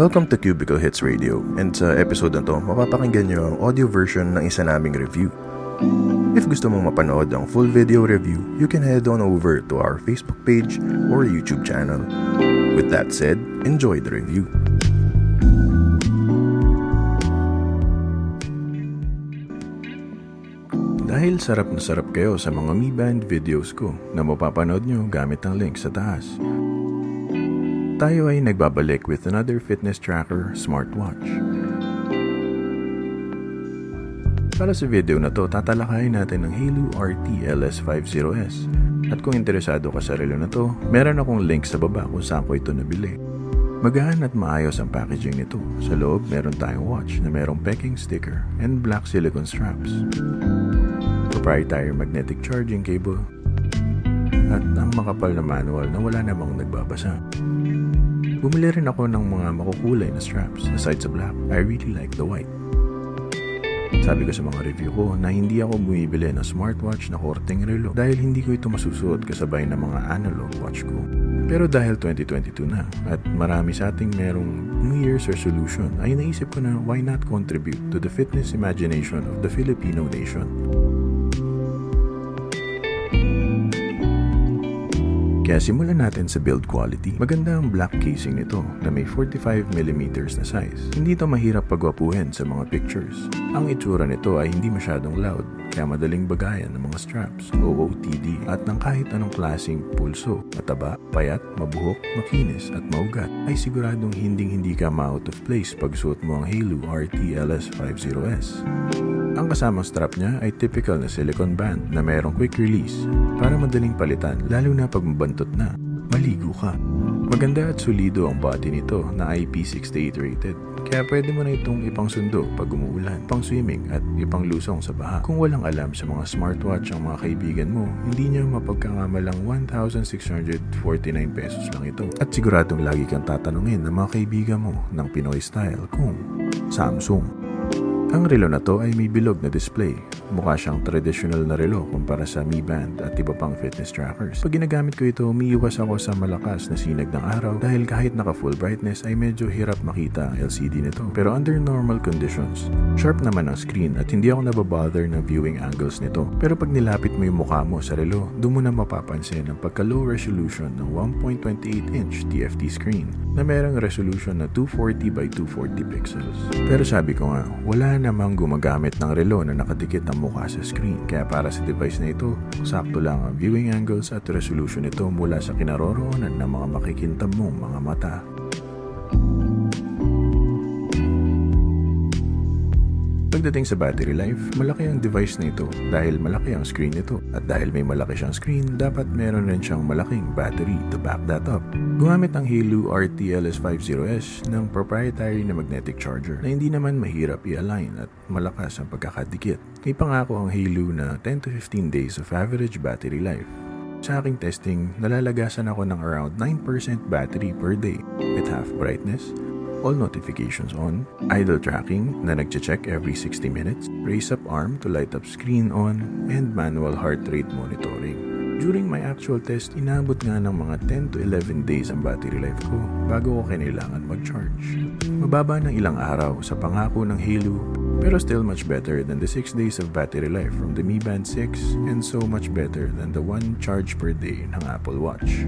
Welcome to Cubicle Hits Radio and sa episode na to, mapapakinggan nyo ang audio version ng isa naming review. If gusto mong mapanood ang full video review, you can head on over to our Facebook page or YouTube channel. With that said, enjoy the review. Dahil sarap na sarap kayo sa mga Mi Band videos ko na mapapanood nyo gamit ang link sa taas. Tayo ay nagbabalik with another fitness tracker smartwatch. Para sa video na to, tatalakayin natin ang Halo RT LS50S. At kung interesado ka sa relo na to, meron akong link sa baba kung saan ko ito nabili. Magaan at maayos ang packaging nito. Sa loob, meron tayong watch na merong pecking sticker and black silicone straps. Proprietary magnetic charging cable at ang makapal na manual na wala namang nagbabasa. Bumili rin ako ng mga makukulay na straps aside sa black. I really like the white. Sabi ko sa mga review ko na hindi ako bumibili ng smartwatch na korteng relo dahil hindi ko ito masusuot kasabay ng mga analog watch ko. Pero dahil 2022 na at marami sa ating merong New Year's resolution ay naisip ko na why not contribute to the fitness imagination of the Filipino nation. Kaya simulan natin sa build quality. Maganda ang black casing nito na may 45mm na size. Hindi ito mahirap pagwapuhin sa mga pictures. Ang itsura nito ay hindi masyadong loud, kaya madaling bagayan ng mga straps, OOTD, at ng kahit anong klaseng pulso, mataba, payat, mabuhok, makinis, at maugat, ay siguradong hinding-hindi ka ma-out of place pag suot mo ang Halo RT LS50S. Ang kasamang strap niya ay typical na silicone band na mayroong quick release para madaling palitan lalo na pag mabantot na, maligo ka. Maganda at solido ang body nito na IP68 rated. Kaya pwede mo na itong ipang sundo pag umuulan, pang swimming at ipang lusong sa baha. Kung walang alam sa mga smartwatch ang mga kaibigan mo, hindi niya mapagkangamalang 1,649 pesos lang ito. At siguradong lagi kang tatanungin ng mga kaibigan mo ng Pinoy style kung Samsung. Ang relo na to ay may bilog na display. Mukha siyang traditional na relo kumpara sa Mi Band at iba pang fitness trackers. Pag ginagamit ko ito, umiiwas ako sa malakas na sinag ng araw dahil kahit naka full brightness ay medyo hirap makita ang LCD nito. Pero under normal conditions, sharp naman ang screen at hindi ako nababother ng viewing angles nito. Pero pag nilapit mo yung mukha mo sa relo, doon mo na mapapansin ang pagka low resolution ng 1.28 inch TFT screen na merong resolution na 240 by 240 pixels. Pero sabi ko nga, wala namang gumagamit ng relo na nakadikit ang mukha sa screen. Kaya para sa device na ito, sakto lang ang viewing angles at resolution nito mula sa kinaroroonan ng mga makikintab mong mga mata. Pagdating sa battery life, malaki ang device na ito dahil malaki ang screen nito. At dahil may malaki siyang screen, dapat meron rin siyang malaking battery to back that up. Gumamit ang Halo RTLS50S ng proprietary na magnetic charger na hindi naman mahirap i-align at malakas ang pagkakadikit. May pangako ang Halo na 10 to 15 days of average battery life. Sa aking testing, nalalagasan ako ng around 9% battery per day with half brightness, all notifications on, idle tracking na nagche-check every 60 minutes, raise up arm to light up screen on, and manual heart rate monitoring. During my actual test, inabot nga ng mga 10 to 11 days ang battery life ko bago ko kailangan mag-charge. Mababa ng ilang araw sa pangako ng Halo pero still much better than the 6 days of battery life from the Mi Band 6 and so much better than the 1 charge per day ng Apple Watch.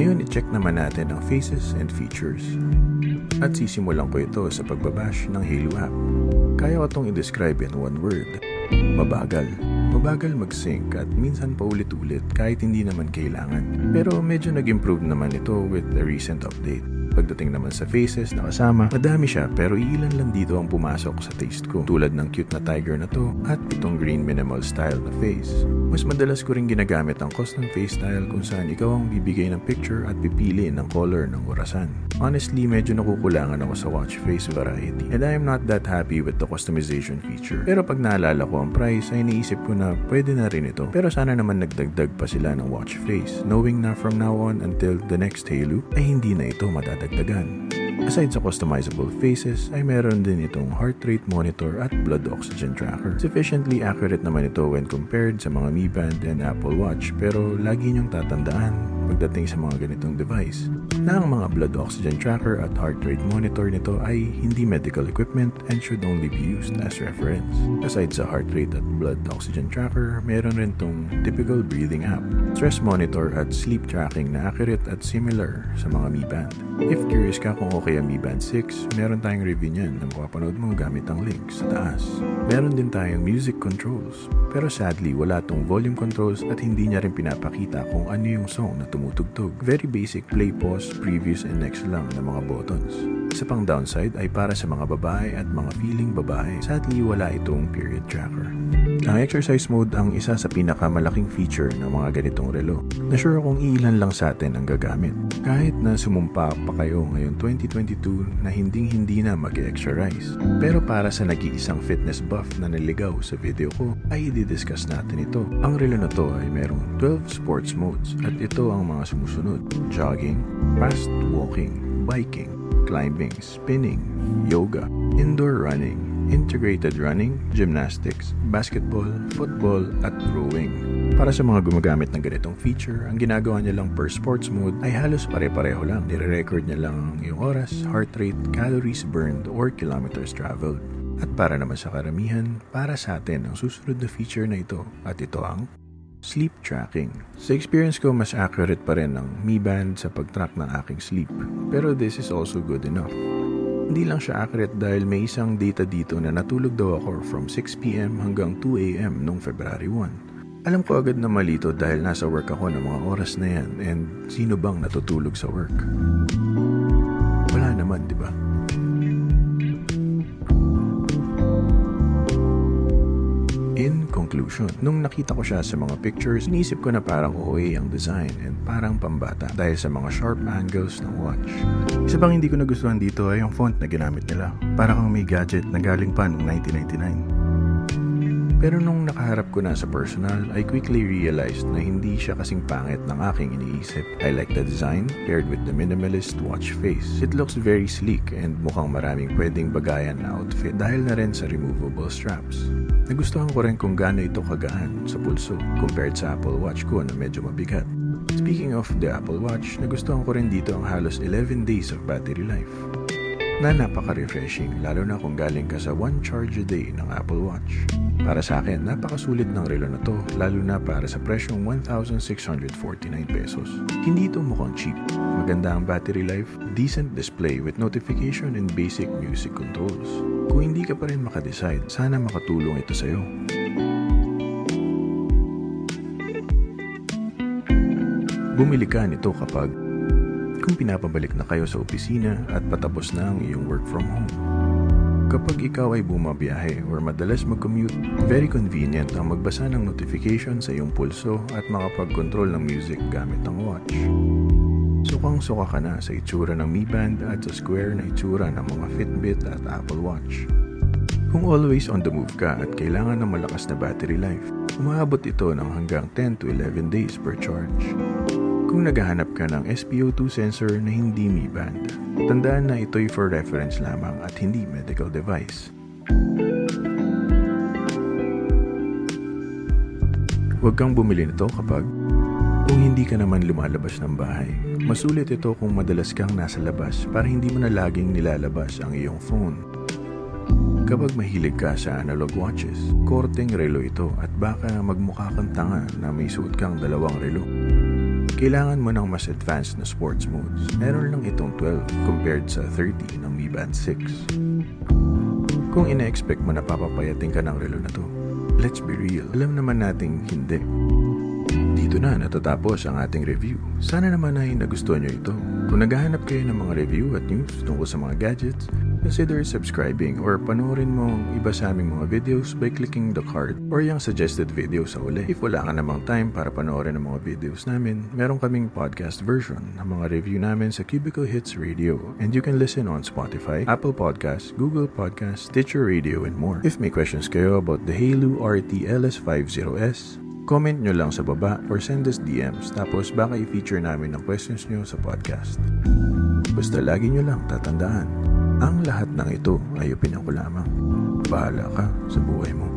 Ngayon, i-check naman natin ang faces and features. At sisimulan ko ito sa pagbabash ng Halo app. Kaya ko itong i-describe in one word. Mabagal. Mabagal mag-sync at minsan pa ulit-ulit kahit hindi naman kailangan. Pero medyo nag-improve naman ito with the recent update. Pagdating naman sa faces na kasama, madami siya pero ilan lang dito ang pumasok sa taste ko. Tulad ng cute na tiger na to at itong green minimal style na face. Mas madalas ko rin ginagamit ang custom face style kung saan ikaw ang bibigay ng picture at pipili ng color ng orasan. Honestly, medyo nakukulangan ako sa watch face variety and I am not that happy with the customization feature. Pero pag naalala ko ang price ay naisip ko na pwede na rin ito. Pero sana naman nagdagdag pa sila ng watch face knowing na from now on until the next Halo ay hindi na ito madadagdagan. Aside sa customizable faces, ay meron din itong heart rate monitor at blood oxygen tracker. Sufficiently accurate naman ito when compared sa mga Mi Band and Apple Watch pero lagi niyong tatandaan pagdating sa mga ganitong device na ang mga blood oxygen tracker at heart rate monitor nito ay hindi medical equipment and should only be used as reference. Aside sa heart rate at blood oxygen tracker, meron rin tong typical breathing app, stress monitor at sleep tracking na accurate at similar sa mga Mi Band. If curious ka kung okay ang Mi Band 6, meron tayong review niyan na mapapanood mo gamit ang link sa taas. Meron din tayong music controls, pero sadly wala tong volume controls at hindi niya rin pinapakita kung ano yung song na tumutugtog. Very basic play, pause, previous, and next lang na mga buttons. Isa pang downside ay para sa mga babae at mga feeling babae. Sadly, wala itong period tracker. Ang exercise mode ang isa sa pinakamalaking feature ng mga ganitong relo. Na sure kung ilan lang sa atin ang gagamit. Kahit na sumumpa pa kayo ngayon 2022 na hinding-hindi na mag-exercise. Pero para sa nag-iisang fitness buff na naligaw sa video ko, ay i-discuss natin ito. Ang relo na to ay merong 12 sports modes at ito ang mga sumusunod. Jogging, fast walking, biking, climbing, spinning, yoga, indoor running, integrated running, gymnastics, basketball, football, at rowing. Para sa mga gumagamit ng ganitong feature, ang ginagawa niya lang per sports mode ay halos pare-pareho lang. Nire-record niya lang yung oras, heart rate, calories burned, or kilometers traveled. At para naman sa karamihan, para sa atin ang susunod na feature na ito at ito ang sleep tracking. Sa experience ko, mas accurate pa rin ng Mi Band sa pag-track ng aking sleep. Pero this is also good enough. Hindi lang siya accurate dahil may isang data dito na natulog daw ako from 6pm hanggang 2am noong February 1. Alam ko agad na malito dahil nasa work ako ng mga oras na yan and sino bang natutulog sa work? Wala naman, di ba? Conclusion, nung nakita ko siya sa mga pictures, inisip ko na parang OA ang design and parang pambata dahil sa mga sharp angles ng watch. Isa pang hindi ko nagustuhan dito ay yung font na ginamit nila. Parang kang may gadget na galing pa noong 1999. Pero nung nakaharap ko na sa personal, I quickly realized na hindi siya kasing pangit ng aking iniisip. I like the design paired with the minimalist watch face. It looks very sleek and mukhang maraming pwedeng bagayan na outfit dahil na rin sa removable straps. Nagustuhan ko rin kung gaano ito kagaan sa pulso compared sa Apple Watch ko na medyo mabigat. Speaking of the Apple Watch, nagustuhan ko rin dito ang halos 11 days of battery life na napaka-refreshing lalo na kung galing ka sa one charge a day ng Apple Watch. Para sa akin, napakasulit ng relo na to lalo na para sa presyong 1,649 pesos. Hindi ito mukhang cheap. Maganda ang battery life, decent display with notification and basic music controls. Kung hindi ka pa rin makadecide, sana makatulong ito sa'yo. Bumili ka nito kapag kung pinapabalik na kayo sa opisina at patapos na ang iyong work from home. Kapag ikaw ay bumabiyahe or madalas mag-commute, very convenient ang magbasa ng notification sa iyong pulso at makapag-control ng music gamit ang watch. Sukang-suka ka na sa itsura ng Mi Band at sa square na itsura ng mga Fitbit at Apple Watch. Kung always on the move ka at kailangan ng malakas na battery life, umaabot ito ng hanggang 10 to 11 days per charge. Kung naghahanap ka ng SpO2 sensor na hindi Mi Band, tandaan na ito'y for reference lamang at hindi medical device. Huwag kang bumili nito kapag kung hindi ka naman lumalabas ng bahay. Masulit ito kung madalas kang nasa labas para hindi mo na laging nilalabas ang iyong phone. Kapag mahilig ka sa analog watches, korteng relo ito at baka magmukha kang tanga na may suot kang dalawang relo. Kailangan mo ng mas advanced na sports modes. Meron lang itong 12 compared sa 30 ng Mi Band 6. Kung ina-expect mo na papapayating ka ng relo na to, let's be real, alam naman nating hindi. Dito na natatapos ang ating review. Sana naman ay nagustuhan nyo ito. Kung naghahanap kayo ng mga review at news tungkol sa mga gadgets, consider subscribing or panoorin mo ang iba sa aming mga videos by clicking the card or yung suggested video sa uli. If wala ka namang time para panoorin ang mga videos namin, meron kaming podcast version ng mga review namin sa Cubicle Hits Radio and you can listen on Spotify, Apple Podcasts, Google Podcasts, Stitcher Radio, and more. If may questions kayo about the Halo RT LS50S, comment nyo lang sa baba or send us DMs tapos baka i-feature namin ang questions nyo sa podcast. Basta lagi nyo lang tatandaan, ang lahat ng ito ay opinyon ko lamang. Bahala ka sa buhay mo.